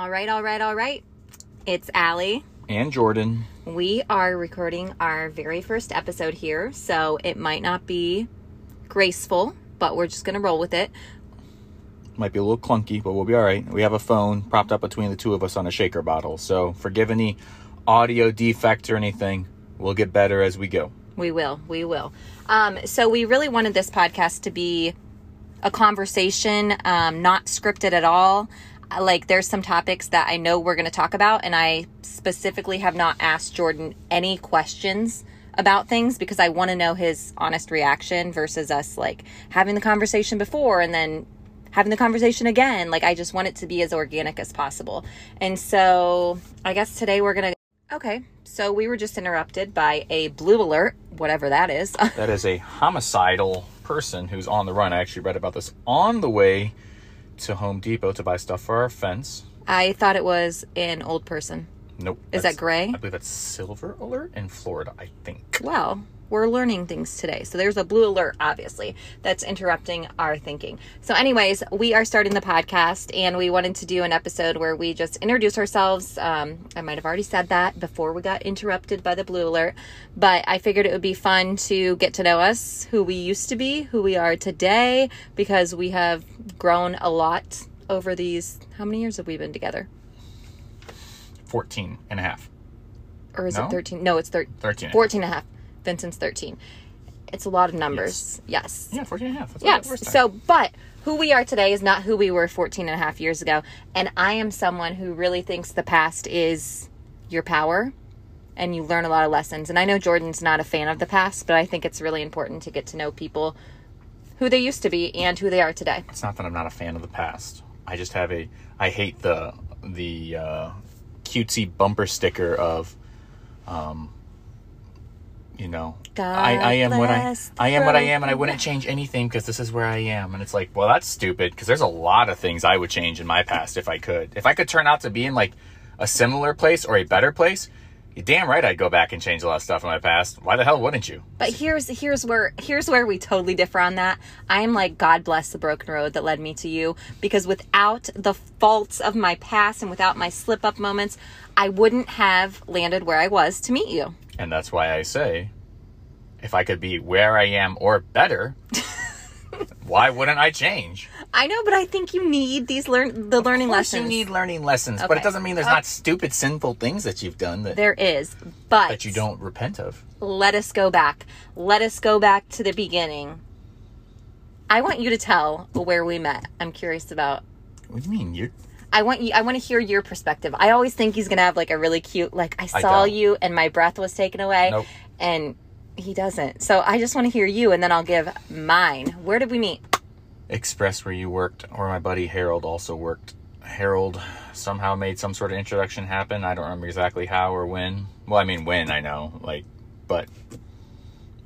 All right, all right, all right. It's Allie. And Jordan. We are recording our very first episode here, so it might not be graceful, but we're just going to roll with it. Might be a little clunky, but we'll be all right. We have a phone propped up between the two of us on a shaker bottle. So forgive any audio defect or anything. We'll get better as we go. We will. We will. Um, so we really wanted this podcast to be a conversation, um, not scripted at all. Like there's some topics that I know we're going to talk about, and I specifically have not asked Jordan any questions about things because I want to know his honest reaction versus us like having the conversation before and then having the conversation again. Like I just want it to be as organic as possible. And so I guess today we're going to Okay, so we were just interrupted by a blue alert, whatever that is. That is a homicidal person who's on the run. I actually read about this on the way to Home Depot to buy stuff for our fence. I thought it was an old person. Nope. Is that's- that gray? I believe that's silver alert in Florida, I think. Well, we're learning things today. So there's a blue alert, obviously, that's interrupting our thinking. So, anyways, we are starting the podcast and we wanted to do an episode where we just introduce ourselves. Um, I might have already said that before we got interrupted by the blue alert, but I figured it would be fun to get to know us, who we used to be, who we are today, because we have grown a lot over these. How many years have we been together? 14 and a half. Or is No? it 13? No, it's thir- 13 and 14 and a half. Vincent's 13. It's a lot of numbers. Yes. Yeah, 14 and a half. That's what Yes. So, but who we are today is not who we were 14 and a half years ago. And I am someone who really thinks the past is your power and you learn a lot of lessons. And I know Jordan's not a fan of the past, but I think it's really important to get to know people who they used to be and who they are today. it's not that I'm not a fan of the past. I just have a I hate the the uh, cutesy bumper sticker of um you know. I, I am what I I am what I am and I wouldn't change anything because this is where I am and it's like well that's stupid because there's a lot of things I would change in my past if I could. If I could turn out to be in like a similar place or a better place you're damn right I'd go back and change a lot of stuff in my past why the hell wouldn't you But here's here's where here's where we totally differ on that. I am like God bless the broken road that led me to you because without the faults of my past and without my slip up moments, I wouldn't have landed where I was to meet you. And that's why I say, if I could be where I am or better, why wouldn't I change? I know, but I think you need these learn the learning lessons. you need learning lessons, but it doesn't mean there's uh, not stupid, sinful things that you've done that, there is, but that you don't repent of. let us go back. Let us go back to the beginning. I want you to tell where we met. I'm curious about What do you mean? You're I want you I want to hear your perspective. I always think he's going to have like a really cute like I I saw don't. you and my breath was taken away Nope. and he doesn't. So I just want to hear you and then I'll give mine. Where did we meet? Express where you worked, or my buddy Harold also worked. Harold somehow made some sort of introduction happen. I don't remember exactly how or when. Well, I mean when I know, like, but.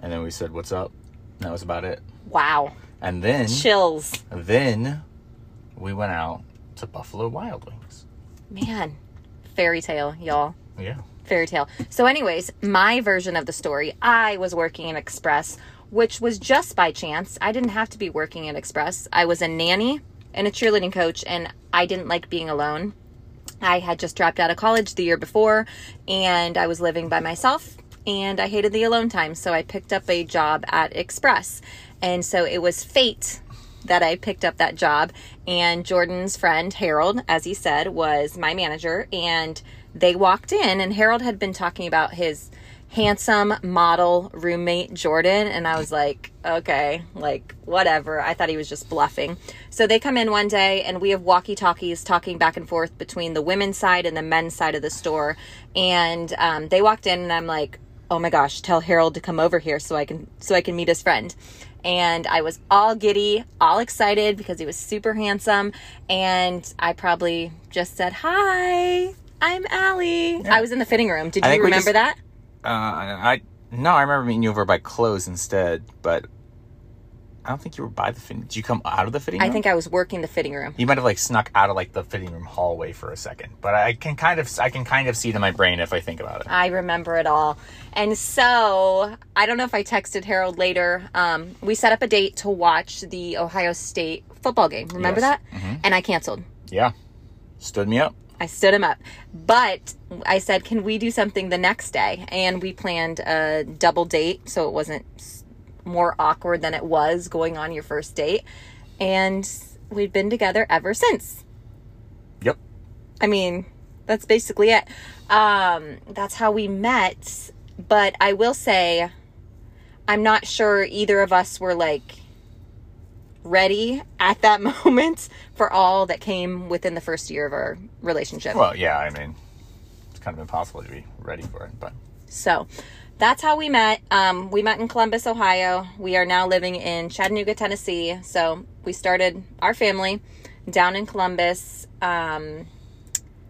And then we said, "What's up?" And that was about it. Wow. And then Chills. Then we went out to Buffalo Wild Wings. Man. Fairy tale, y'all. Yeah. fairy tale. So, anyways, my version of the story, I was working in Express, which was just by chance. I didn't have to be working at Express. I was a nanny and a cheerleading coach, and I didn't like being alone. I had just dropped out of college the year before, and I was living by myself, and I hated the alone time. So, I picked up a job at Express. And so, it was fate that I picked up that job. And Jordan's friend, Harold, as he said, was my manager. And they walked in, and Harold had been talking about his handsome model roommate, Jordan. And I was like, okay, like, whatever. I thought he was just bluffing. So they come in one day, and we have walkie talkies talking back and forth between the women's side and the men's side of the store. And um, they walked in, and I'm like, oh my gosh, tell Harold to come over here so I can so I can meet his friend. And I was all giddy, all excited because he was super handsome. And I probably just said, Hi, I'm Allie. I was in the fitting room. Did you remember just- that? Uh, I no, I remember meeting you over by clothes instead, but I don't think you were by the fitting. Did you come out of the fitting room? I think I was working the fitting room. you might have like snuck out of like the fitting room hallway for a second, but I can kind of I can kind of see it in my brain if I think about it. I remember it all. And so I don't know if I texted Harold later. Um, we set up a date to watch the Ohio State football game. Remember Yes. that? And I canceled. Yeah, stood me up. I stood him up. But I said, "Can we do something the next day?" And we planned a double date so it wasn't more awkward than it was going on your first date. And we've been together ever since. Yep. I mean, that's basically it. Um, that's how we met. But I will say, I'm not sure either of us were like ready at that moment for all that came within the first year of our relationship. Well, yeah, I mean, it's kind of impossible to be ready for it, but So that's how we met. Um, we met in Columbus, Ohio. We are now living in Chattanooga, Tennessee. So we started our family down in Columbus. Um,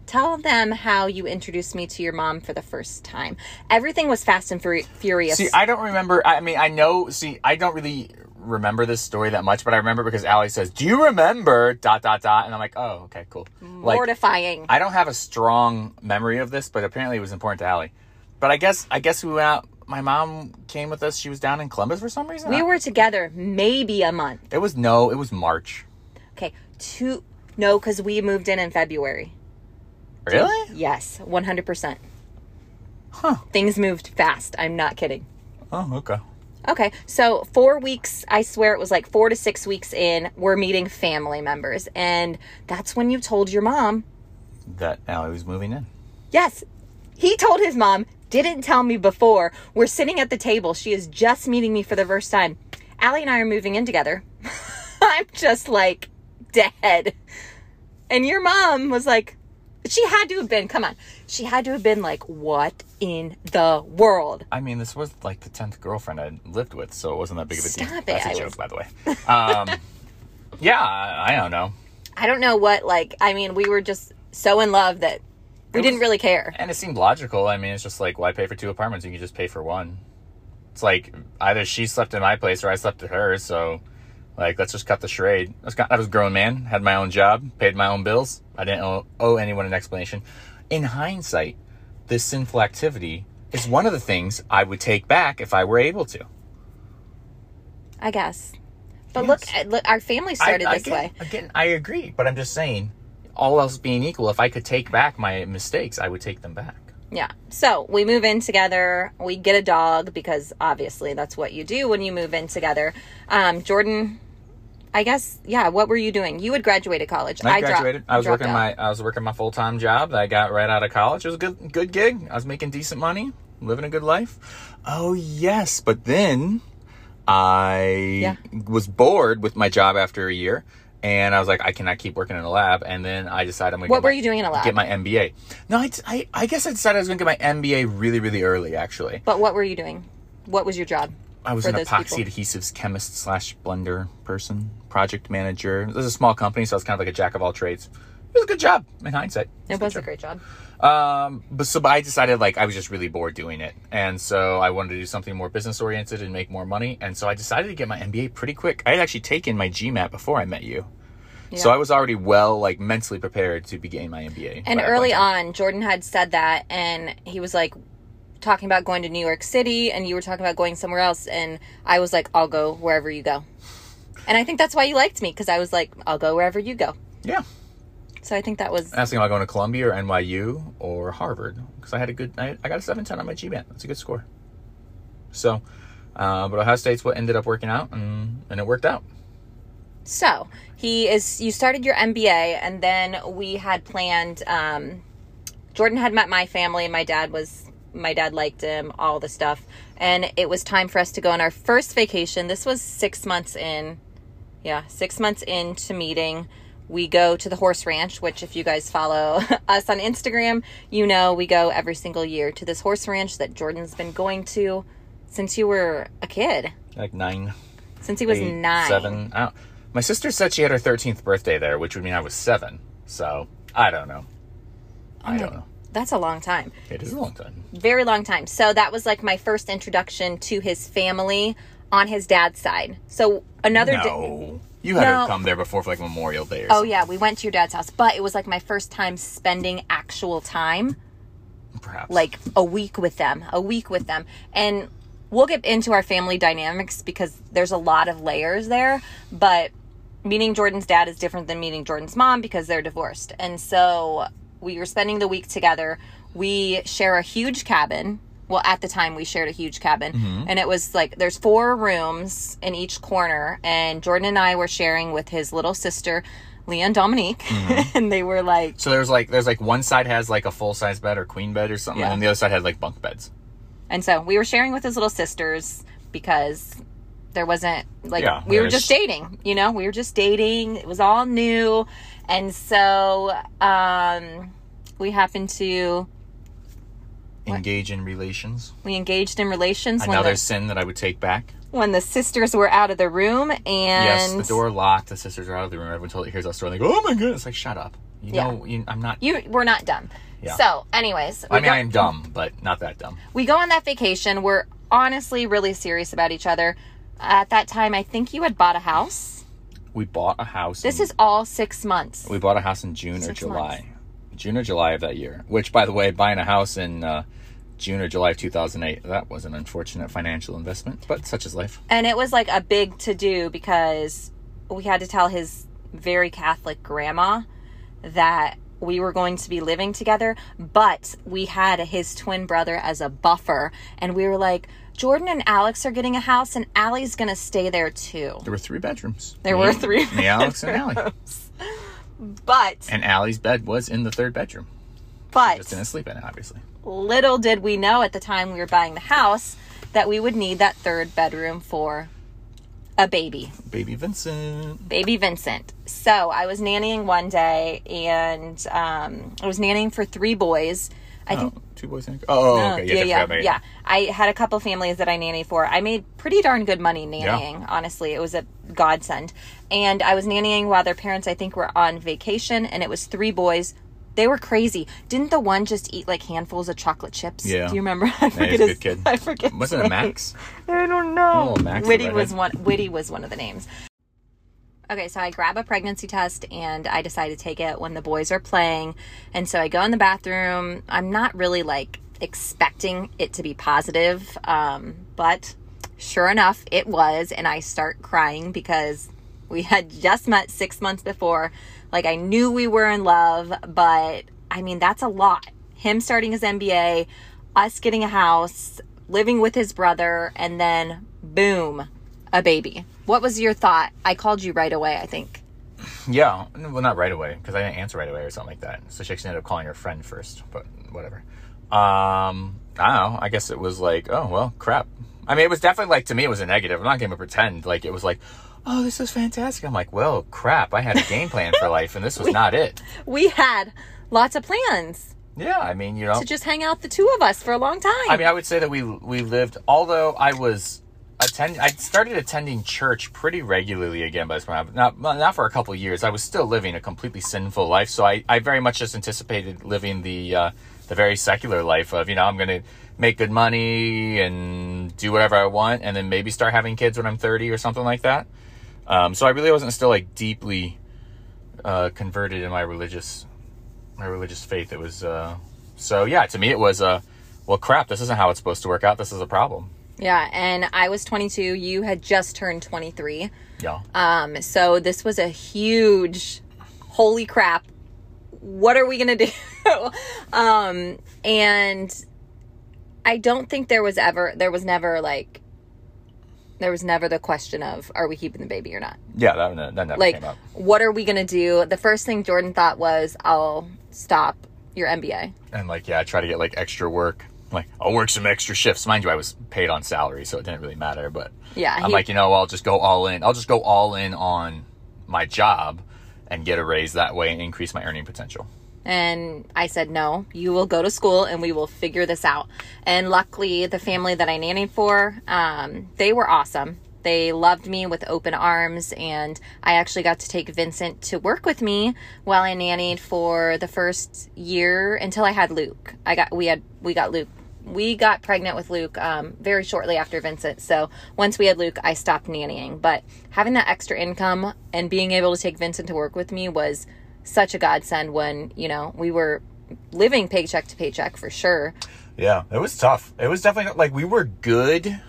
tell them how you introduced me to your mom for the first time. Everything was fast and furi- furious. See, I don't remember. I mean, I know. See, I don't really remember this story that much, but I remember because Allie says, "Do you remember?" Dot dot dot, and I'm like, "Oh, okay, cool." Like, Mortifying. I don't have a strong memory of this, but apparently it was important to Allie. But I guess, I guess we went out. My mom came with us. She was down in Columbus for some reason. we were together maybe a month. It was no. It was March. Okay, two. No, because we moved in in February. Really? Yes, 100%. Huh. Things moved fast. I'm not kidding. Oh, okay. Okay, so four weeks, I swear it was like four to six weeks in, we're meeting family members. And that's when you told your mom, That Allie was moving in. yes, he told his mom, didn't tell me before. We're sitting at the table. She is just meeting me for the first time. Allie and I are moving in together. I'm just like dead. And your mom was like, she had to have been, come on, she had to have been like, what in the world? I mean, this was like the tenth girlfriend I lived with, so it wasn't that big of a deal. Stop it, That's a I joke, was- by the way. Um, yeah, I, I don't know. I don't know what, like, I mean, we were just so in love that we It didn't really care. And it seemed logical. I mean, it's just like, why pay for two apartments? You can just pay for one. It's like either she slept in my place or I slept at hers. So, like, let's just cut the charade. I was, I was a grown man, had my own job, paid my own bills. I didn't owe, owe anyone an explanation. In hindsight, this sinful activity is one of the things I would take back if I were able to. I guess. But Yes. look, look, our family started I, this again, way. Again, I agree, but I'm just saying, all else being equal, if I could take back my mistakes, I would take them back. Yeah. So we move in together. We get a dog because obviously that's what you do when you move in together. Um, Jordan, I guess, yeah. What were you doing? You had graduated college. I dropped- graduated. I was working out. my I was working my full time job that I got right out of college. It was a good good gig. I was making decent money, living a good life. Oh yes, but then I Yeah. was bored with my job after a year, and I was like, I cannot keep working in a lab. And then I decided I'm going. What were you doing in a lab? Get my MBA. No, I, I I guess I decided I was going to get my MBA really really early. Actually, But what were you doing? What was your job? I was an epoxy people? adhesives chemist slash blender person, project manager. This is a small company, so I was kind of like a jack of all trades. It was a good job in hindsight. It was a good great job. Um, but so but I decided like I was just really bored doing it, and so I wanted to do something more business oriented and make more money. And so I decided to get my MBA pretty quick. I had actually taken my GMAT before I met you, so I was already well like mentally prepared to be getting my MBA. And early point in time. on, Jordan had said that, and he was like talking about going to New York City, and you were talking about going somewhere else, and I was like, I'll go wherever you go. And I think that's why you liked me because I was like, I'll go wherever you go. yeah, So I think that was asking about going to Columbia or NYU or Harvard because I had a good I, I got a 710 on my GMAT. That's a good score. So, uh, but Ohio State's what ended up working out, and and it worked out. So he is. You started your MBA, and then we had planned. Um, Jordan had met my family. And my dad was. My dad liked him. All the stuff, and it was time for us to go on our first vacation. This was six months in. Yeah, six months into meeting. We go to the horse ranch, which, if you guys follow us on Instagram, you know we go every single year to this horse ranch that Jordan's been going to since you were a kid, Like nine, since he was eight, nine. seven. My sister said she had her 13th birthday there, which would mean I was seven. So I don't know. I don't know. That's a long time. It is a long time. very long time. So that was like my first introduction to his family on his dad's side. So another. No, you had No. to come there before for like Memorial Day or Oh something, yeah, we went to your dad's house, but it was like my first time spending actual time, perhaps. like a week with them, a week with them. And we'll get into our family dynamics because there's a lot of layers there, but meeting Jordan's dad is different than meeting Jordan's mom because they're divorced. And so We were spending the week together. We share a huge cabin. Well, at the time, we shared a huge cabin. Mm-hmm. And it was like there's four rooms in each corner. And Jordan and I were sharing with his little sister, Leah and Dominique. Mm-hmm. and they were like, So there's like there's like one side has like a full size bed or queen bed or something, Yeah. and the other side had like bunk beds. and so we were sharing with his little sisters because there wasn't like Yeah, we were just dating you know we were just dating it was all new and so um we happened to Engage in relations. we engaged in relations when Another the, sin that I would take back. when the sisters were out of the room and yes, the door locked. The sisters are out of the room. Everyone totally hears us they go, "Oh my goodness!" Like, shut up. You Yeah. know, you, I'm not. you we're not dumb Yeah. so anyways I mean, go- I am dumb, but not that dumb. we go on that vacation we're honestly really serious about each other at that time i think you had bought a house We bought a house. this in- is all six months We bought a house in June or July. months. June or July of that year. Which, by the way, buying a house in uh, June or July of 2008, that was an unfortunate financial investment, but such is life. and it was like a big to do because we had to tell his very Catholic grandma that we were going to be living together, but we had his twin brother as a buffer, and we were like, Jordan and Alex are getting a house, and Allie's gonna stay there too. There were three bedrooms. There Me- were three Me, Alex, and Allie. But And Allie's bed was in the third bedroom. but Just didn't sleep in it, obviously. little did we know at the time we were buying the house that we would need that third bedroom for a baby. Baby Vincent. baby Vincent. So I was nannying one day, and um, I was nannying for three boys. I Oh, think. two boys and a girl. Oh, no, okay. yeah, Yeah, yeah, yeah, yeah. I had a couple families that I nannied for. I made pretty darn good money nannying. Honestly, it was a godsend. And I was nannying while their parents, I think, were on vacation, and it was three boys. They were crazy. Didn't the one just eat like handfuls of chocolate chips? Yeah. Do you remember? I forget his, good kid. I forget. Wasn't it name. Max? I don't know. Oh, Max Witty was one. Witty was one of the names. Okay, so I grab a pregnancy test and I decide to take it when the boys are playing. And so I go in the bathroom. I'm not really like expecting it to be positive, um, but sure enough, it was. And I start crying because we had just met six months before. Like I knew we were in love, but I mean, that's a lot. Him starting his MBA, us getting a house, living with his brother, and then boom, a baby. What was your thought? I called you right away, I think. Yeah, well, not right away because I didn't answer right away or something like that. So she actually ended up calling her friend first, but whatever. Um, I don't know. I guess it was like, oh well, crap. I mean, it was definitely like to me, it was a negative. I'm not going to pretend like it was like, oh, this is fantastic. I'm like, well, crap. I had a game plan for life, and this was not it. We had lots of plans Yeah, I mean, you know, to just hang out the two of us for a long time. I mean, I would say that we we lived. Although I was attend, I started attending church pretty regularly again by this point. Not not for a couple of years. I was still living a completely sinful life, so I, I very much just anticipated living the uh, the very secular life of you know I'm gonna make good money and do whatever I want, and then maybe start having kids when I'm 30 or something like that. Um, so I really wasn't still like deeply uh, converted in my religious my religious faith. It was uh, so yeah. To me, it was uh, well, crap. This isn't how it's supposed to work out. This is a problem. yeah, and I was 22. You had just turned 23. Yeah. Um, so this was a huge, holy crap. What are we gonna do? um, and I don't think there was ever, there was never like, there was never the question of, are we keeping the baby or not? yeah, that, that never Like, came up. what are we gonna do? The first thing Jordan thought was, I'll stop your MBA. And like, yeah, I try to get like extra work. Like, I'll work some extra shifts. Mind you, I was paid on salary, so it didn't really matter. But Yeah, I'm he- like, you know, I'll just go all in. I'll just go all in on my job and get a raise that way and increase my earning potential. And I said, no, you will go to school and we will figure this out. And luckily, the family that I nannied for, um, they were awesome. They loved me with open arms, and I actually got to take Vincent to work with me while I nannied for the first year until I had Luke. I got we had we got Luke. We got pregnant with Luke um, very shortly after Vincent. So once we had Luke, I stopped nannying. But having that extra income and being able to take Vincent to work with me was such a godsend when you know we were living paycheck to paycheck for sure. Yeah, it was tough. It was definitely like we were good.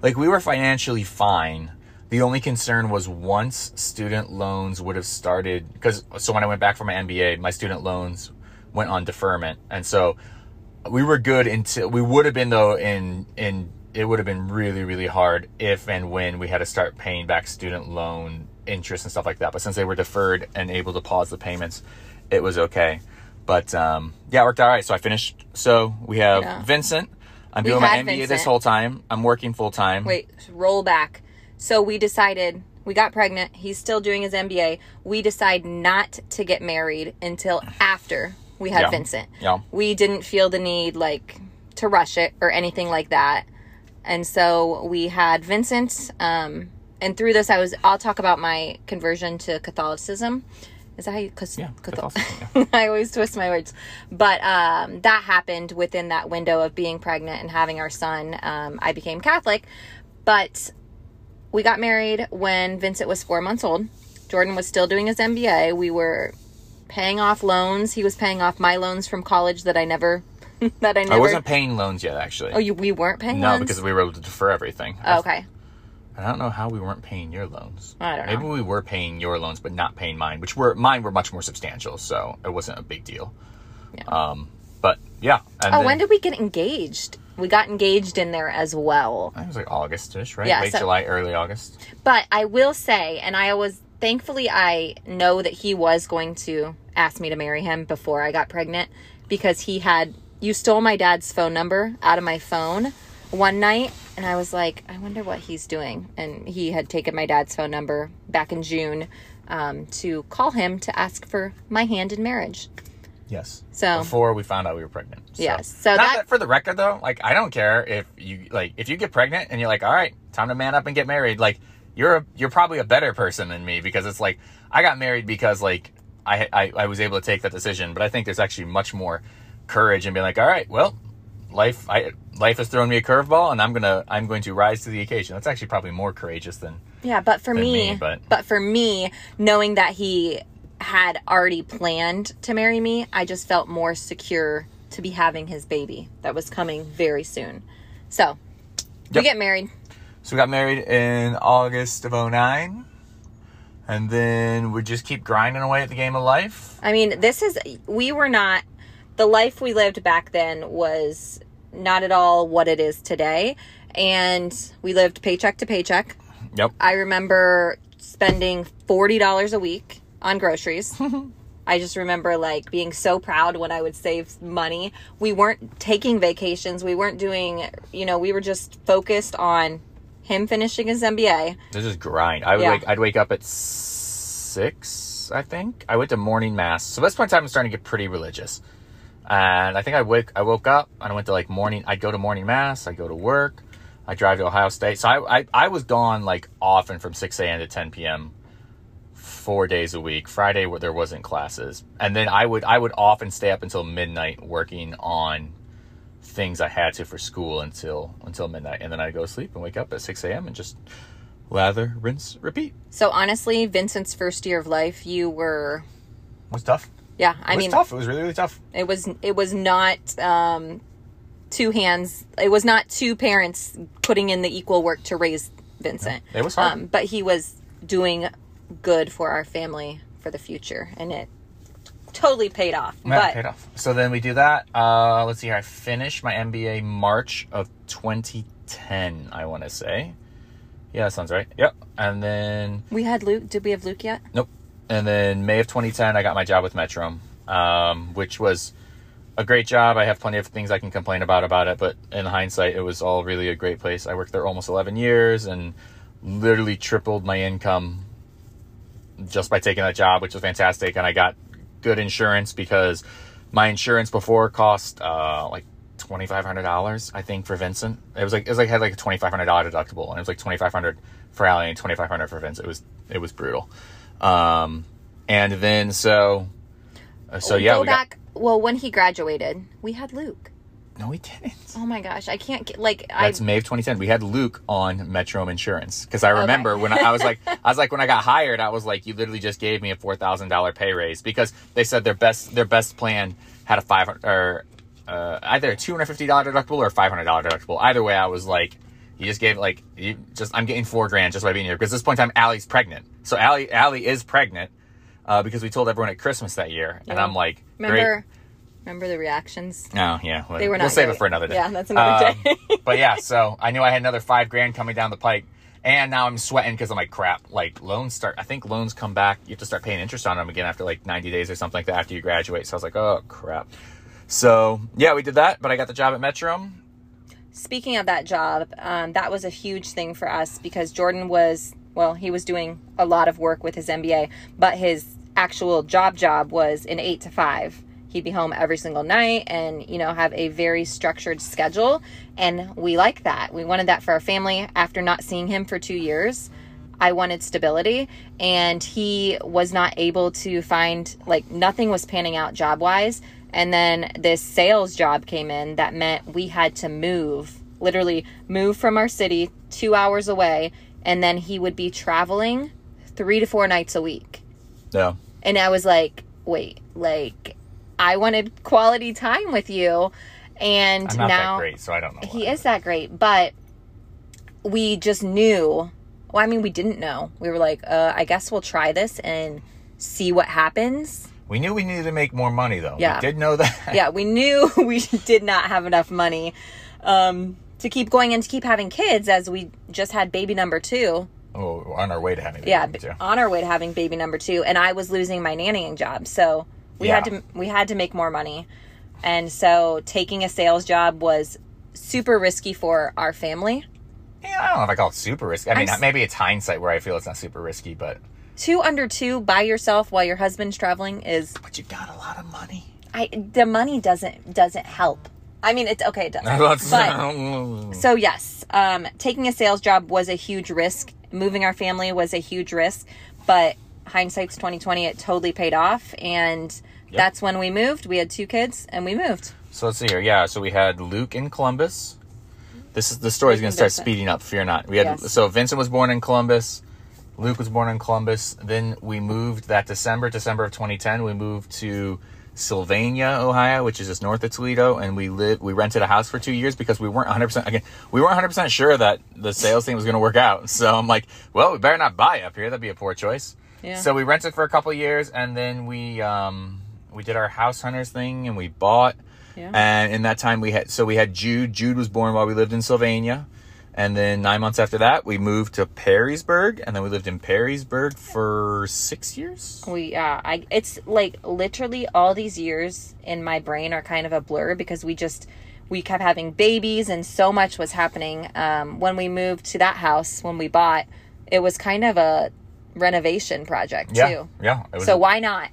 Like we were financially fine. The only concern was once student loans would have started because so when I went back for my MBA, my student loans went on deferment, and so we were good until we would have been though in in it would have been really really hard if and when we had to start paying back student loan interest and stuff like that. But since they were deferred and able to pause the payments, it was okay. But um, yeah, it worked all right. So I finished. So we have Yeah. Vincent. I'm We doing my MBA this whole time. I'm working full time. Wait, roll back. So we decided we got pregnant. He's still doing his MBA. We decide not to get married until after we had Yeah. Vincent. Yeah. We didn't feel the need like to rush it or anything like that. And so we had Vincent um and through this I was I'll talk about my conversion to Catholicism. Is that how you cuz Yeah, Catholic- Catholicism, I always twist my words. But um, that happened within that window of being pregnant and having our son. Um, I became Catholic. But we got married when Vincent was four months old. Jordan was still doing his MBA. We were paying off loans. He was paying off my loans from college that I never. that I never. I wasn't paying loans yet, actually. oh, you, we weren't paying no, loans? because we were able to defer everything. Oh, okay. I don't know how we weren't paying your loans. I don't know. Maybe we were paying your loans, but not paying mine, which were mine were much more substantial, so it wasn't a big deal. Yeah. Um, but yeah. And Oh, then- when did we get engaged? We got engaged in there as well. I think it was like August-ish, right? Yeah, Late so- July, early August. But I will say, and I was thankfully I know that he was going to ask me to marry him before I got pregnant because he had you stole my dad's phone number out of my phone one night and I was like, I wonder what he's doing. And he had taken my dad's phone number back in June um, to call him to ask for my hand in marriage. Yes. So- before we found out we were pregnant. So. Yes. So Not that- that for the record though, like I don't care if you like if you get pregnant and you're like, all right, time to man up and get married. Like you're a, you're probably a better person than me because it's like I got married because like I, I I was able to take that decision. But I think there's actually much more courage in being like, all right, well, life I life has thrown me a curveball and I'm gonna I'm going to rise to the occasion. That's actually probably more courageous than Yeah, but for me, me, but- but for me, knowing that he had already planned to marry me, I just felt more secure to be having his baby that was coming very soon. So, we Yep. get married. So we got married in August of 09. And then we just keep grinding away at the game of life. I mean, this is we were not the life we lived back then was not at all what it is today, and we lived paycheck to paycheck. Yep. I remember spending forty dollars a week on groceries. I just remember like being so proud when I would save money. We weren't taking vacations. We weren't doing, you know, we were just focused on him finishing his MBA. This is grind. I would Yeah. wake, I'd wake up at six, I think. I went to morning mass. So that's point in time I'm starting to get pretty religious. And I think I wake I woke up and I went to like morning I'd go to morning mass, I'd go to work, I drive to Ohio State. So I, I I was gone like often from six AM to ten PM four days a week. Friday where there wasn't classes. And then I would I would often stay up until midnight working on things I had to for school until until midnight. And then I'd go to sleep and wake up at six AM and just lather, rinse, repeat. So honestly, Vincent's first year of life, you were was tough. Yeah, I It was mean tough. It was really, really tough. it was it was not um two hands it was not two parents putting in the equal work to raise Vincent. It was hard. Um, but he was doing good for our family for the future, and it totally paid off. Yeah, but paid off. So then we do that. Uh, let's see here. I finished my MBA March of 2010, I want to say. Yeah, that sounds right. Yep. And then, we had Luke. Did we have Luke yet? nope. And then May of 2010, I got my job with Metro, um, which was a great job. I have plenty of things I can complain about about it, but in hindsight, it was all really a great place. I worked there almost 11 years and literally tripled my income just by taking that job, which was fantastic. And I got good insurance because my insurance before cost uh, like twenty five hundred dollars, I think, for Vincent. It was like it was like had like a twenty five hundred dollar deductible, and it was like twenty five hundred for Allie and twenty five hundred for Vincent. It was it was brutal. Um, and then so uh, so yeah, Go we back. Well, when he graduated, we had Luke. no, we didn't. Oh my gosh, I can't get like That's I. May of 2010. We had Luke on Metro Insurance because I remember when I, I was like, I was like, when I got hired, I was like, you literally just gave me a four thousand dollar pay raise because they said their best their best plan had a five or uh, either a two hundred fifty dollar deductible or a five hundred dollar deductible. Either way, I was like, you just gave like you just I'm getting four grand just by being here because at this point in time, Allie's pregnant. So Allie Allie is pregnant uh, because we told everyone at Christmas that year, and I'm like, Remember, great. Remember the reactions? Oh yeah, They were not. we'll save great. it for another day. Yeah, that's another Um, day. but yeah, so I knew I had another five grand coming down the pike, and now I'm sweating because I'm like, crap. Like loans start. I think loans come back. You have to start paying interest on them again after like 90 days or something like that after you graduate. So I was like, oh crap. So yeah, we did that, but I got the job at Metro. Speaking of that job, um, that was a huge thing for us because Jordan was, well, he was doing a lot of work with his MBA, but his actual job job was an eight to five. He'd be home every single night and, you know, have a very structured schedule. And we like that. We wanted that for our family after not seeing him for two years. I wanted stability, and he was not able to find, like, nothing was panning out job wise. And then this sales job came in that meant we had to move, literally move from our city two hours away. And then he would be traveling three to four nights a week. Yeah. And I was like, wait, like, I wanted quality time with you. And I'm not now that great, so I don't know. he why. is that great, but we just knew. Well, I mean, we didn't know. We were like, uh, I guess we'll try this and see what happens. We knew we needed to make more money though. Yeah. We did know that. Yeah, we knew we did not have enough money um, to keep going and to keep having kids as we just had baby number two. Oh, on our way to having. a Yeah, baby, too. on our way to having baby number two, and I was losing my nannying job, so we had to we had to make more money, and so taking a sales job was super risky for our family. Yeah, I don't know if I call it super risky. I mean, I'm maybe it's hindsight where I feel it's not super risky, but two under two by yourself while your husband's traveling is but you got a lot of money. I the money doesn't doesn't help. I mean, it's okay, it does. but so yes, um, taking a sales job was a huge risk. Moving our family was a huge risk, but hindsight's twenty twenty. It totally paid off, and that's when we moved. We had two kids, and we moved. So let's see here. Yeah, so we had Luke in Columbus. This is the story's Luke going to start speeding up. Fear not. We had Yes. so Vincent was born in Columbus. Luke was born in Columbus. Then we moved that December, December of 2010. We moved to Sylvania, Ohio, which is just north of Toledo, and we lived. We rented a house for two years because we weren't 100 percent again. We weren't 100 percent sure that the sales thing was going to work out. So I'm like, well, we better not buy up here. That'd be a poor choice. Yeah. So we rented for a couple years, and then we um, we did our house hunters thing, and we bought. Yeah. And in that time, we had so we had Jude. Jude was born while we lived in Sylvania, and then nine months after that, we moved to Perrysburg, and then we lived in Perrysburg for six years. We uh I it's like literally all these years in my brain are kind of a blur because we just we kept having babies and so much was happening. Um when we moved to that house when we bought, it was kind of a renovation project Yeah, too. yeah. It was, So why not?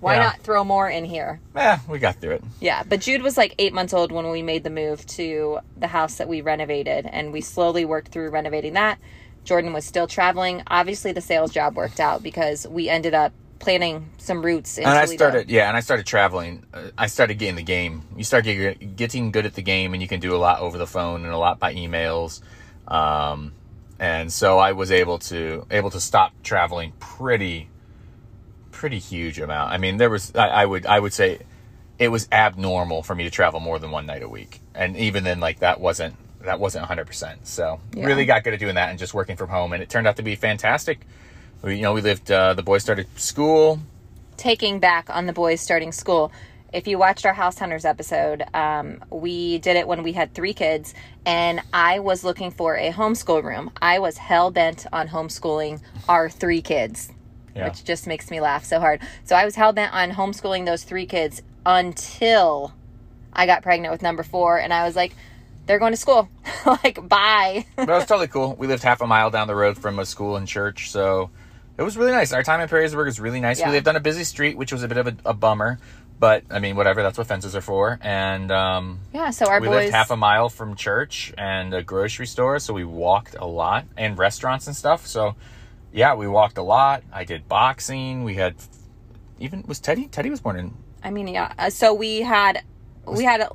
Why Yeah. not throw more in here? Yeah, we got through it. Yeah, but Jude was like 8 months old when we made the move to the house that we renovated and we slowly worked through renovating that. Jordan was still traveling. Obviously the sales job worked out because we ended up planting some roots in and I started, yeah, and I started traveling. Uh, I started getting the game. You start getting, getting good at the game, and you can do a lot over the phone and a lot by emails. Um, and so I was able to able to stop traveling pretty, pretty huge amount. I mean, there was I, I would I would say it was abnormal for me to travel more than one night a week, and even then, like that wasn't that wasn't 100. percent So Yeah. really got good at doing that and just working from home, and it turned out to be fantastic. We, you know, we lived. Uh, the boys started school. taking back on the boys starting school. If you watched our House Hunters episode, um, we did it when we had three kids, and I was looking for a homeschool room. I was hell bent on homeschooling our three kids, Yeah. which just makes me laugh so hard. So I was hell bent on homeschooling those three kids until I got pregnant with number four, and I was like, they're going to school. like, bye. but it was totally cool. We lived half a mile down the road from a school and church, so it was really nice. Our time in Perrysburg was really nice. Yeah. We lived on a busy street, which was a bit of a, a bummer, but I mean, whatever. That's what fences are for. And um, yeah, so our we boys. lived half a mile from church and a grocery store, so we walked a lot, and restaurants and stuff. So yeah, we walked a lot. I did boxing. We had even was Teddy. Teddy was born in. I mean, yeah. uh, So we had, we had uh,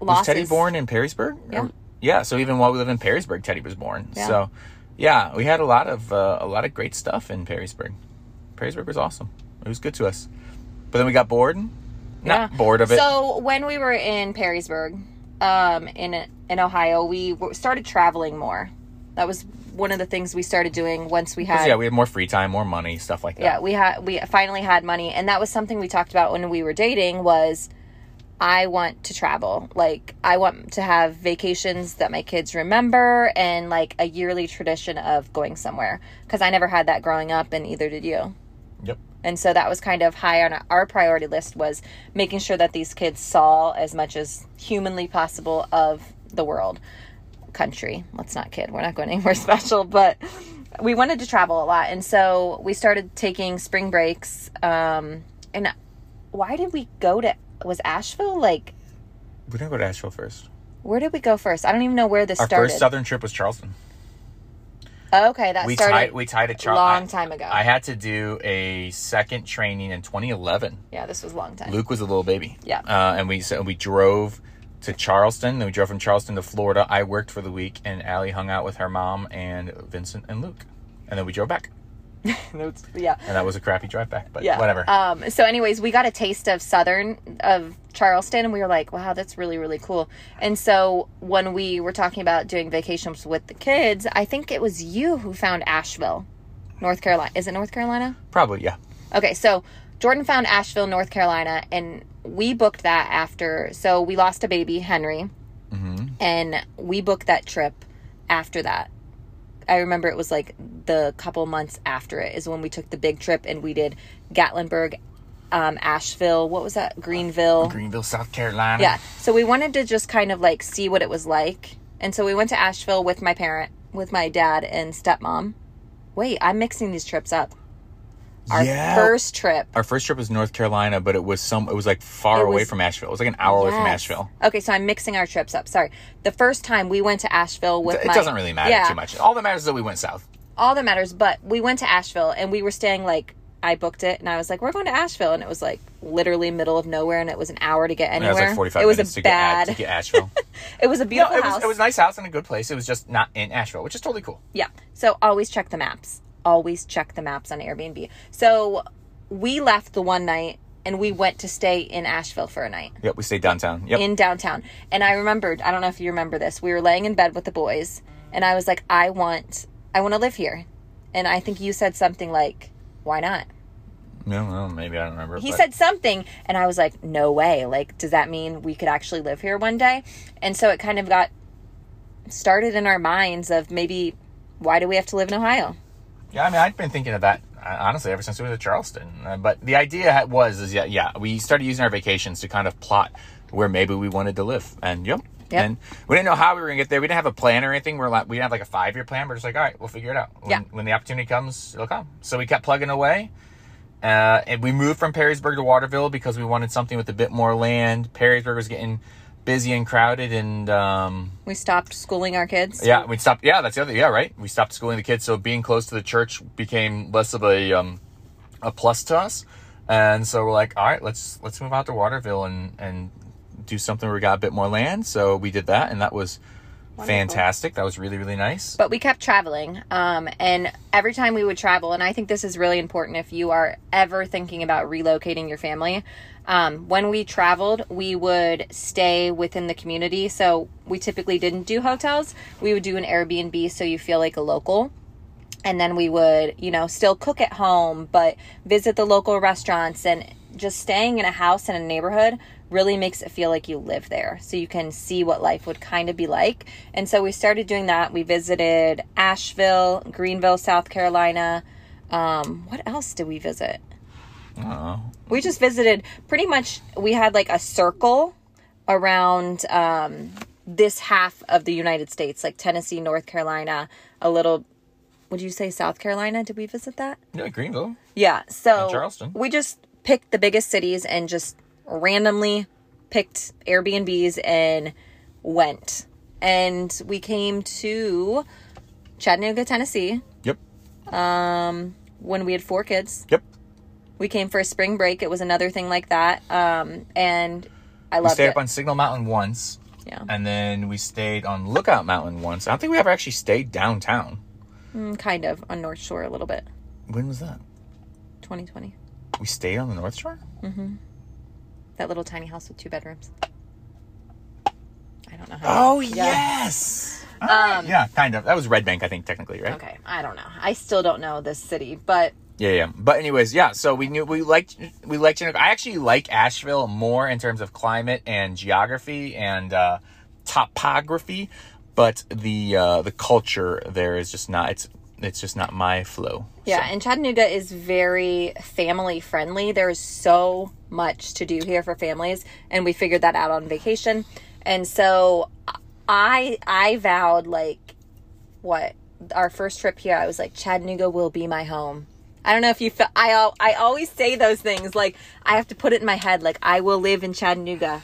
losses. Was Teddy born in Perrysburg? Yeah. Or- yeah. So even while we live in Perrysburg, Teddy was born. Yeah. So, yeah, we had a lot of uh, a lot of great stuff in Perrysburg. Perrysburg was awesome. It was good to us. But then we got bored. Not Yeah. bored of it. So when we were in Perrysburg, um, in in Ohio, we started traveling more. That was one of the things we started doing once we had. yeah, we had more free time, more money, stuff like that. yeah, we had we finally had money, and that was something we talked about when we were dating. Was I want to travel. Like, I want to have vacations that my kids remember and like a yearly tradition of going somewhere. Because I never had that growing up, and either did you. Yep. And so that was kind of high on our priority list was making sure that these kids saw as much as humanly possible of the world, country. Let's not kid. We're not going anywhere special, but we wanted to travel a lot. And so we started taking spring breaks. Um, and why did we go to, was Asheville? Like, We didn't go to Asheville first. where did we go first? I don't even know where this started. Our first southern trip was Charleston. okay, that We started tied we tied a a Charleston. long time ago. I had to do a second training in 2011. yeah, this was a long time. Luke was a little baby. Yeah. Uh, and we so we drove to Charleston. Then we drove from Charleston to Florida. I worked for the week, and Allie hung out with her mom and Vincent and Luke. And then we drove back, yeah. and that was a crappy drive back. But yeah whatever. um so anyways we got a taste of southern of charleston and we were like wow that's really really cool and so when we were talking about doing vacations with the kids i think it was you who found asheville north carolina is it north carolina Probably yeah. okay so jordan found asheville north carolina and we booked that after so we lost a baby henry Mm-hmm. and we booked that trip after that i remember it was like the couple months after it is when we took the big trip and we did gatlinburg um, asheville what was that greenville Greenville, South Carolina. yeah so we wanted to just kind of like see what it was like and so we went to asheville with my parent with my dad and stepmom wait i'm mixing these trips up our Yeah. first trip Our first trip was North Carolina, but it was some. It was like far It away was- from Asheville. It was like an hour away from Asheville. okay so i'm mixing our trips up sorry the first time we went to asheville with It my doesn't really matter Yeah. too much. All that matters is that we went south. all that matters. But we went to Asheville and we were staying like I booked it and I was like, we're going to Asheville, and it was like literally middle of nowhere, and it was an hour to get And it anywhere. was like forty-five it was minutes a to get, bad. to get Asheville. it was a no, beautiful it was house. it was a nice house and a good place. It was just not in Asheville, which is totally cool. Yeah. So always check the maps. Always check the maps on Airbnb. So we left the one night and we went to stay in Asheville for a night. Yep, we stayed downtown. Yep. in downtown. And I remembered, I don't know if you remember this. We were laying in bed with the boys and I was like, I want I want to live here. And I think you said something like, why not? no, no, maybe I don't remember. He but- said something and I was like, no way. Like, does that mean we could actually live here one day? And so it kind of got started in our minds of maybe why do we have to live in Ohio? Yeah, I mean, I'd been thinking of that uh, honestly ever since we were at Charleston. Uh, but the idea was, is yeah, yeah, we started using our vacations to kind of plot where maybe we wanted to live, and yep. Yep. And we didn't know how we were gonna get there. We didn't have a plan or anything. We're like, we didn't have like a five year plan. We're just like, all right, we'll figure it out. When, Yeah. when the opportunity comes, it'll come. So we kept plugging away. Uh, and we moved from Perrysburg to Waterville because we wanted something with a bit more land. Perrysburg was getting busy and crowded, and um, We stopped schooling our kids. yeah, we stopped. Yeah, that's the other. Yeah, right. We stopped schooling the kids, so being close to the church became less of a um, a plus to us. And so we're like, all right, let's let's move out to Waterville and and do something where we got a bit more land. So we did that, and that was fantastic. That was really really nice. but we kept traveling um, and every time we would travel and i think this is really important if you are ever thinking about relocating your family um, when we traveled we would stay within the community. So we typically didn't do hotels. We would do an airbnb so you feel like a local. And then we would you know still cook at home but visit the local restaurants. And just staying in a house in a neighborhood really makes it feel like you live there. So you can see what life would kind of be like. And so we started doing that. We visited asheville greenville south carolina. Um, what else did we visit Don't we just visited pretty much we had like a circle around um, this half of the united states like tennessee north carolina a little would you say south carolina did we visit that Yeah, Greenville. yeah so And Charleston. we just picked the biggest cities and just randomly picked airbnbs and went and we came to chattanooga tennessee Yep. when we had four kids Yep. We came for a spring break it was another thing like that um, and i love it. We stayed it up on Signal Mountain once, yeah and then we stayed on Lookout Mountain once. I don't think we ever actually stayed downtown. Mm, kind of on north shore a little bit When was that? 2020 We stayed on the North Shore. Mm-hmm. That little tiny house with two bedrooms i don't know how Oh Yeah. yes. Um, yeah, kind of. That was Red Bank, I think, technically, right? okay i don't know i still don't know this city but Yeah, yeah. But anyways, yeah. So we knew we liked we liked. Chattanooga. I actually like Asheville more in terms of climate and geography and uh, topography, but the uh, the culture there is just not. It's it's just not my flow. Yeah, So- and Chattanooga is very family friendly. There's so much to do here for families, and we figured that out on vacation. And so I I vowed like what our first trip here, I was like Chattanooga will be my home. I don't know if you feel I I always say those things like I have to put it in my head like I will live in Chattanooga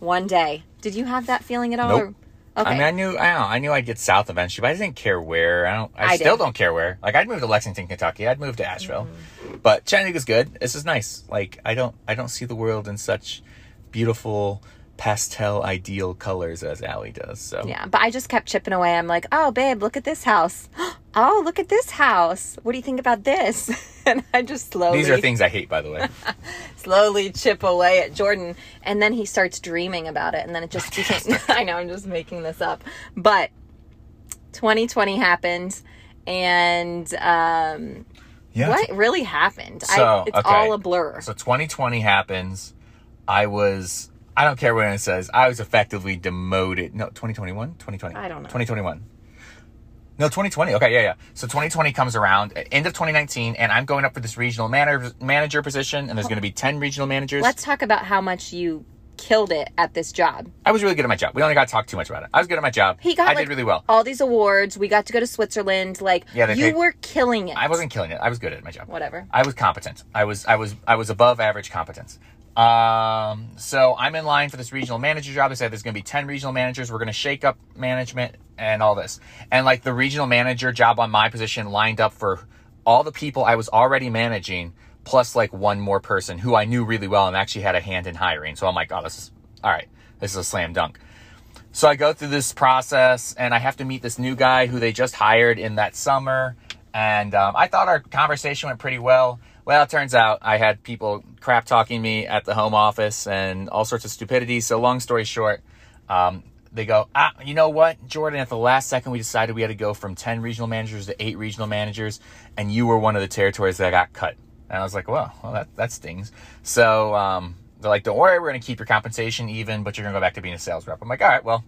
one day. Did you have that feeling at all? Nope. or- Okay. I mean, I knew I don't know, I knew I'd get south eventually, but I didn't care where. I don't. I, I still did. don't care where. Like I'd move to Lexington, Kentucky. I'd move to Asheville, Mm-hmm. but Chattanooga's good. This is nice. Like I don't. I don't see the world in such beautiful pastel ideal colors as Allie does. So Yeah, but I just kept chipping away. I'm like, oh, babe, look at this house. Oh, look at this house. What do you think about this? and I just slowly, these are things I hate, by the way. slowly chip away at Jordan, and then he starts dreaming about it, and then it just became. I know I'm just making this up, but 2020 happened, and um, Yeah. what really happened? I, So, it's okay. all a blur. So 2020 happens. I was. I don't care what it says. I was effectively demoted. No, 2021, 2020. I don't know. 2021. No, 2020. Okay, yeah, yeah. So 2020 comes around, end of 2019, and I'm going up for this regional manager manager position, and there's going to be 10 regional managers. Let's talk about how much you killed it at this job. I was really good at my job. We only got to talk too much about it. I was good at my job. He got I like, did really well. All these awards. We got to go to Switzerland. Like Yeah, you paid- were killing it. I wasn't killing it. I was good at my job. Whatever. I was competent. I was I was I was above average competence. Um, so I'm in line for this regional manager job. They said there's going to be 10 regional managers. We're going to shake up management and all this. And like the regional manager job on my position lined up for all the people I was already managing, plus like one more person who I knew really well and actually had a hand in hiring. So I'm like, oh, this is all right. This is a slam dunk. So I go through this process and I have to meet this new guy who they just hired in that summer. And um, I thought our conversation went pretty well. Well, it turns out I had people crap talking me at the home office and all sorts of stupidity. So, long story short, um, they go, ah, you know what, Jordan, at the last second, we decided we had to go from 10 regional managers to eight regional managers, and you were one of the territories that got cut. And I was like, well, well that, that stings. So, um, they're like, don't worry, we're going to keep your compensation even, but you're going to go back to being a sales rep. I'm like, all right, well,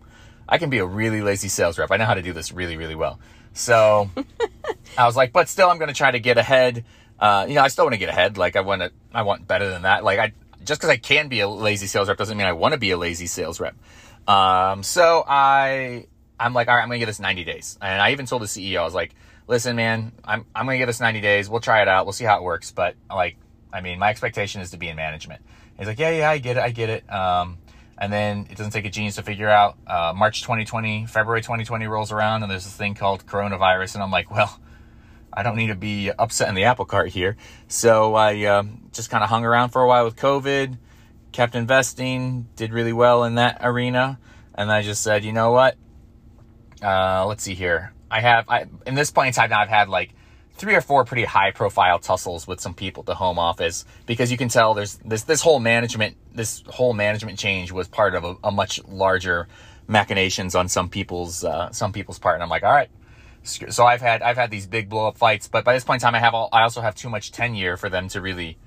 I can be a really lazy sales rep. I know how to do this really, really well. So I was like, but still, I'm going to try to get ahead. Uh, you know, I still want to get ahead. Like, I want to, I want better than that. Like, I just because I can be a lazy sales rep doesn't mean I want to be a lazy sales rep. Um, so I, I'm like, all right, I'm to give this 90 days. And I even told the CEO, I was like, listen, man, I'm, I'm to give this 90 days. We'll try it out. We'll see how it works. But like, I mean, my expectation is to be in management. He's like, yeah, yeah, I get it. I get it. Um, and then it doesn't take a genius to figure out, uh, March 2020, February 2020 rolls around and there's this thing called coronavirus. And I'm like, well, I don't need to be upset in the apple cart here. So I um, just kind of hung around for a while with COVID, kept investing, did really well in that arena. And I just said, you know what? Uh, let's see here. I have, I, in this point in time now, I've had like three or four pretty high profile tussles with some people at the home office because you can tell there's this, this whole management, this whole management change was part of a, a much larger machinations on some people's, uh, some people's part. And I'm like, all right, so I've had I've had these big blow up fights, but by this point in time, I have all, I also have too much tenure for them to really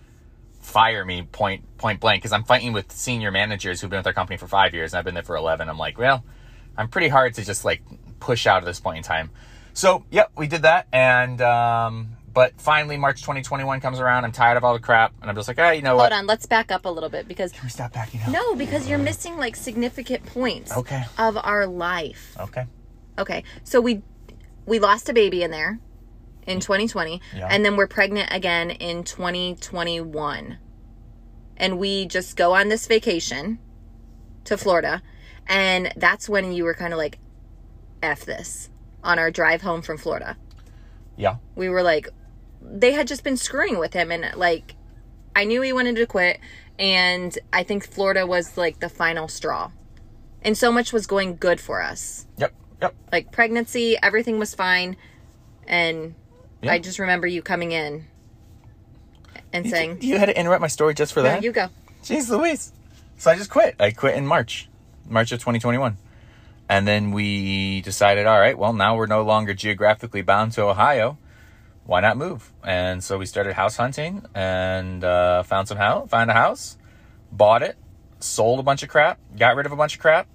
fire me point point blank because I'm fighting with senior managers who've been with their company for five years and I've been there for eleven. I'm like, well, I'm pretty hard to just like push out at this point in time. So yep, we did that, and um, but finally March 2021 comes around. I'm tired of all the crap, and I'm just like, ah, you know what? Hold on, let's back up a little bit because Can we stop backing up? no, because you're missing like significant points Okay. of our life. Okay. Okay, so we we lost a baby in there in 2020, Yeah. and then we're pregnant again in 2021, and we just go on this vacation to Florida, and that's when you were kind of like, "F this." On our drive home from Florida, Yeah. we were like, they had just been screwing with him, and like, I knew he wanted to quit, and I think Florida was like the final straw, and so much was going good for us Yep. Yep. like pregnancy, everything was fine. And Yeah. I just remember you coming in and saying, You had to interrupt my story just for "No, that. you go. Jeez Louise. So I just quit. I quit in March, March of 2021. And then we decided, all right, well, now we're no longer geographically bound to Ohio. why not move? And so we started house hunting and uh, found some house, found a house, bought it, sold a bunch of crap, got rid of a bunch of crap,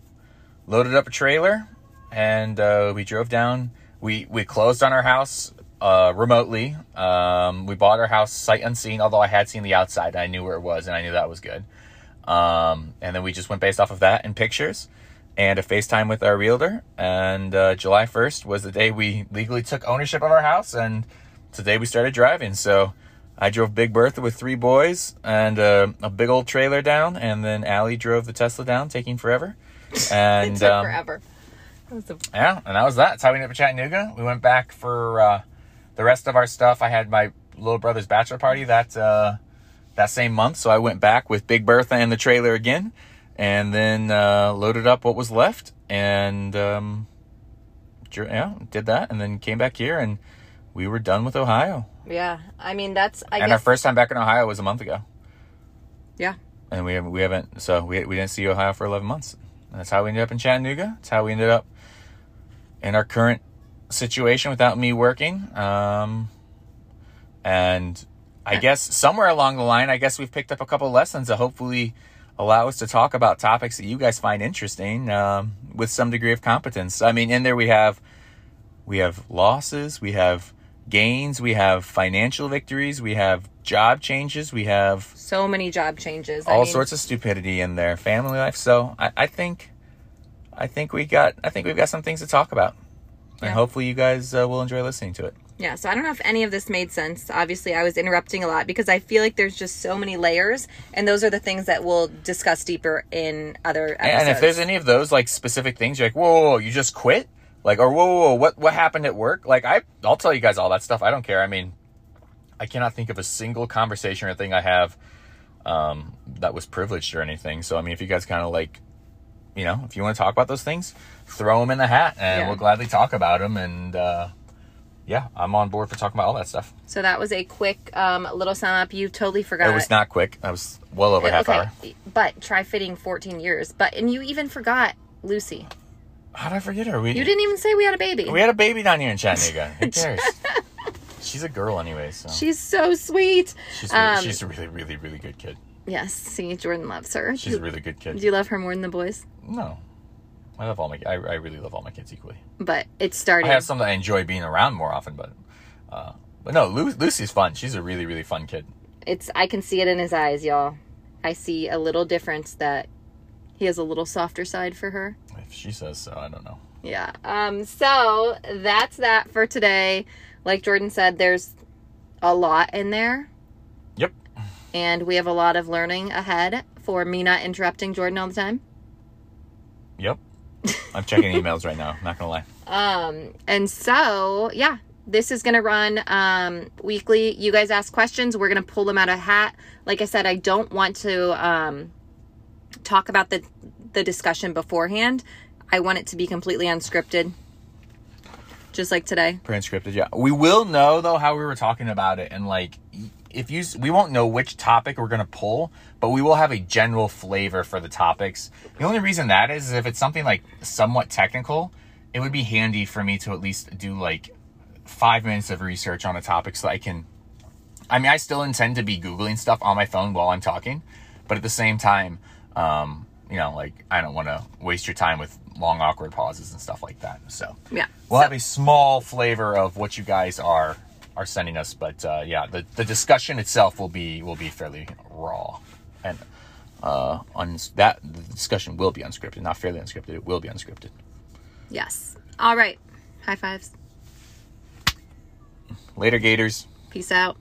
loaded up a trailer, and uh, we drove down. We we closed on our house uh, remotely. Um, we bought our house sight unseen, although I had seen the outside. I knew where it was, and I knew that was good. Um, and then we just went based off of that and pictures and a FaceTime with our realtor. And uh, July 1st was the day we legally took ownership of our house, and today we started driving. So I drove Big Bertha with three boys and uh, a big old trailer down, and then Allie drove the Tesla down, taking forever. And it took um, forever. A- yeah, and that was that. That's how we ended up in Chattanooga. We went back for uh, the rest of our stuff. I had my little brother's bachelor party that uh, that same month, so I went back with Big Bertha and the trailer again, and then uh, loaded up what was left, and um, yeah, did that, and then came back here, and we were done with Ohio. yeah, I mean that's I and our first time back in Ohio was a month ago, yeah. and we haven't, we haven't so we we didn't see Ohio for eleven months. That's how we ended up in Chattanooga. That's how we ended up in our current situation without me working. Um, and I guess somewhere along the line, I guess we've picked up a couple lessons that hopefully allow us to talk about topics that you guys find interesting um, with some degree of competence. I mean, in there we have we have losses, we have gains, we have financial victories, we have job changes, we have So many job changes. I all mean, sorts of stupidity in there, family life. So I, I think, I think we got, I think we've got some things to talk about, and hopefully you guys uh, will enjoy listening to it. Yeah, so I don't know if any of this made sense. Obviously, I was interrupting a lot because I feel like there's just so many layers, and those are the things that we'll discuss deeper in other episodes. And if there's any of those like specific things, you're like, whoa, whoa, whoa, you just quit, like, or whoa, whoa, whoa, what, what happened at work? Like, I, I'll tell you guys all that stuff. I don't care. I mean, I cannot think of a single conversation or thing I have um, that was privileged or anything. So I mean, if you guys kind of like, you know, if you want to talk about those things, throw them in the hat, and Yeah. we'll gladly talk about them. And uh, yeah, I'm on board for talking about all that stuff. so that was a quick um, little sum up. You totally forgot. It was not quick. I was well over a half okay, hour. but try fitting 14 years. But and you even forgot Lucy. How did I forget her? We You didn't even say we had a baby. we had a baby down here in Chattanooga. Who cares? she's a girl anyway, so She's so sweet. she's really, um, she's a really really really good kid. Yes, see, Jordan loves her. She's do, a really good kid. do you love her more than the boys? No, I love all my. I, I really love all my kids equally. But it started. I have some that I enjoy being around more often, but uh, but no, Lu- Lucy's fun. She's a really really fun kid. it's I can see it in his eyes, y'all. I see a little difference that he has a little softer side for her. If she says so, I don't know. Yeah. Um so that's that for today. Like Jordan said, there's a lot in there. And we have a lot of learning ahead for me not interrupting Jordan all the time. Yep. I'm checking emails right now. Not gonna lie. Um, and so, yeah, this is going to run um, weekly. You guys ask questions. We're going to pull them out of hat. Like I said, I don't want to um, talk about the, the discussion beforehand. I want it to be completely unscripted, just like today. Pre-scripted, yeah. We will know though how we were talking about it, and like if you, we won't know which topic we're gonna pull, but we will have a general flavor for the topics. The only reason that is, is if it's something like somewhat technical, it would be handy for me to at least do like five minutes of research on a topic so I can. I mean, I still intend to be googling stuff on my phone while I'm talking, but at the same time, um, you know, like I don't want to waste your time with long awkward pauses and stuff like that. So Yeah. We'll So- have a small flavor of what you guys are are sending us, but uh, yeah, the, the discussion itself will be will be fairly raw, and uh, on that the discussion will be unscripted, not fairly unscripted. It will be unscripted. Yes. All right. High fives. Later, Gators. Peace out.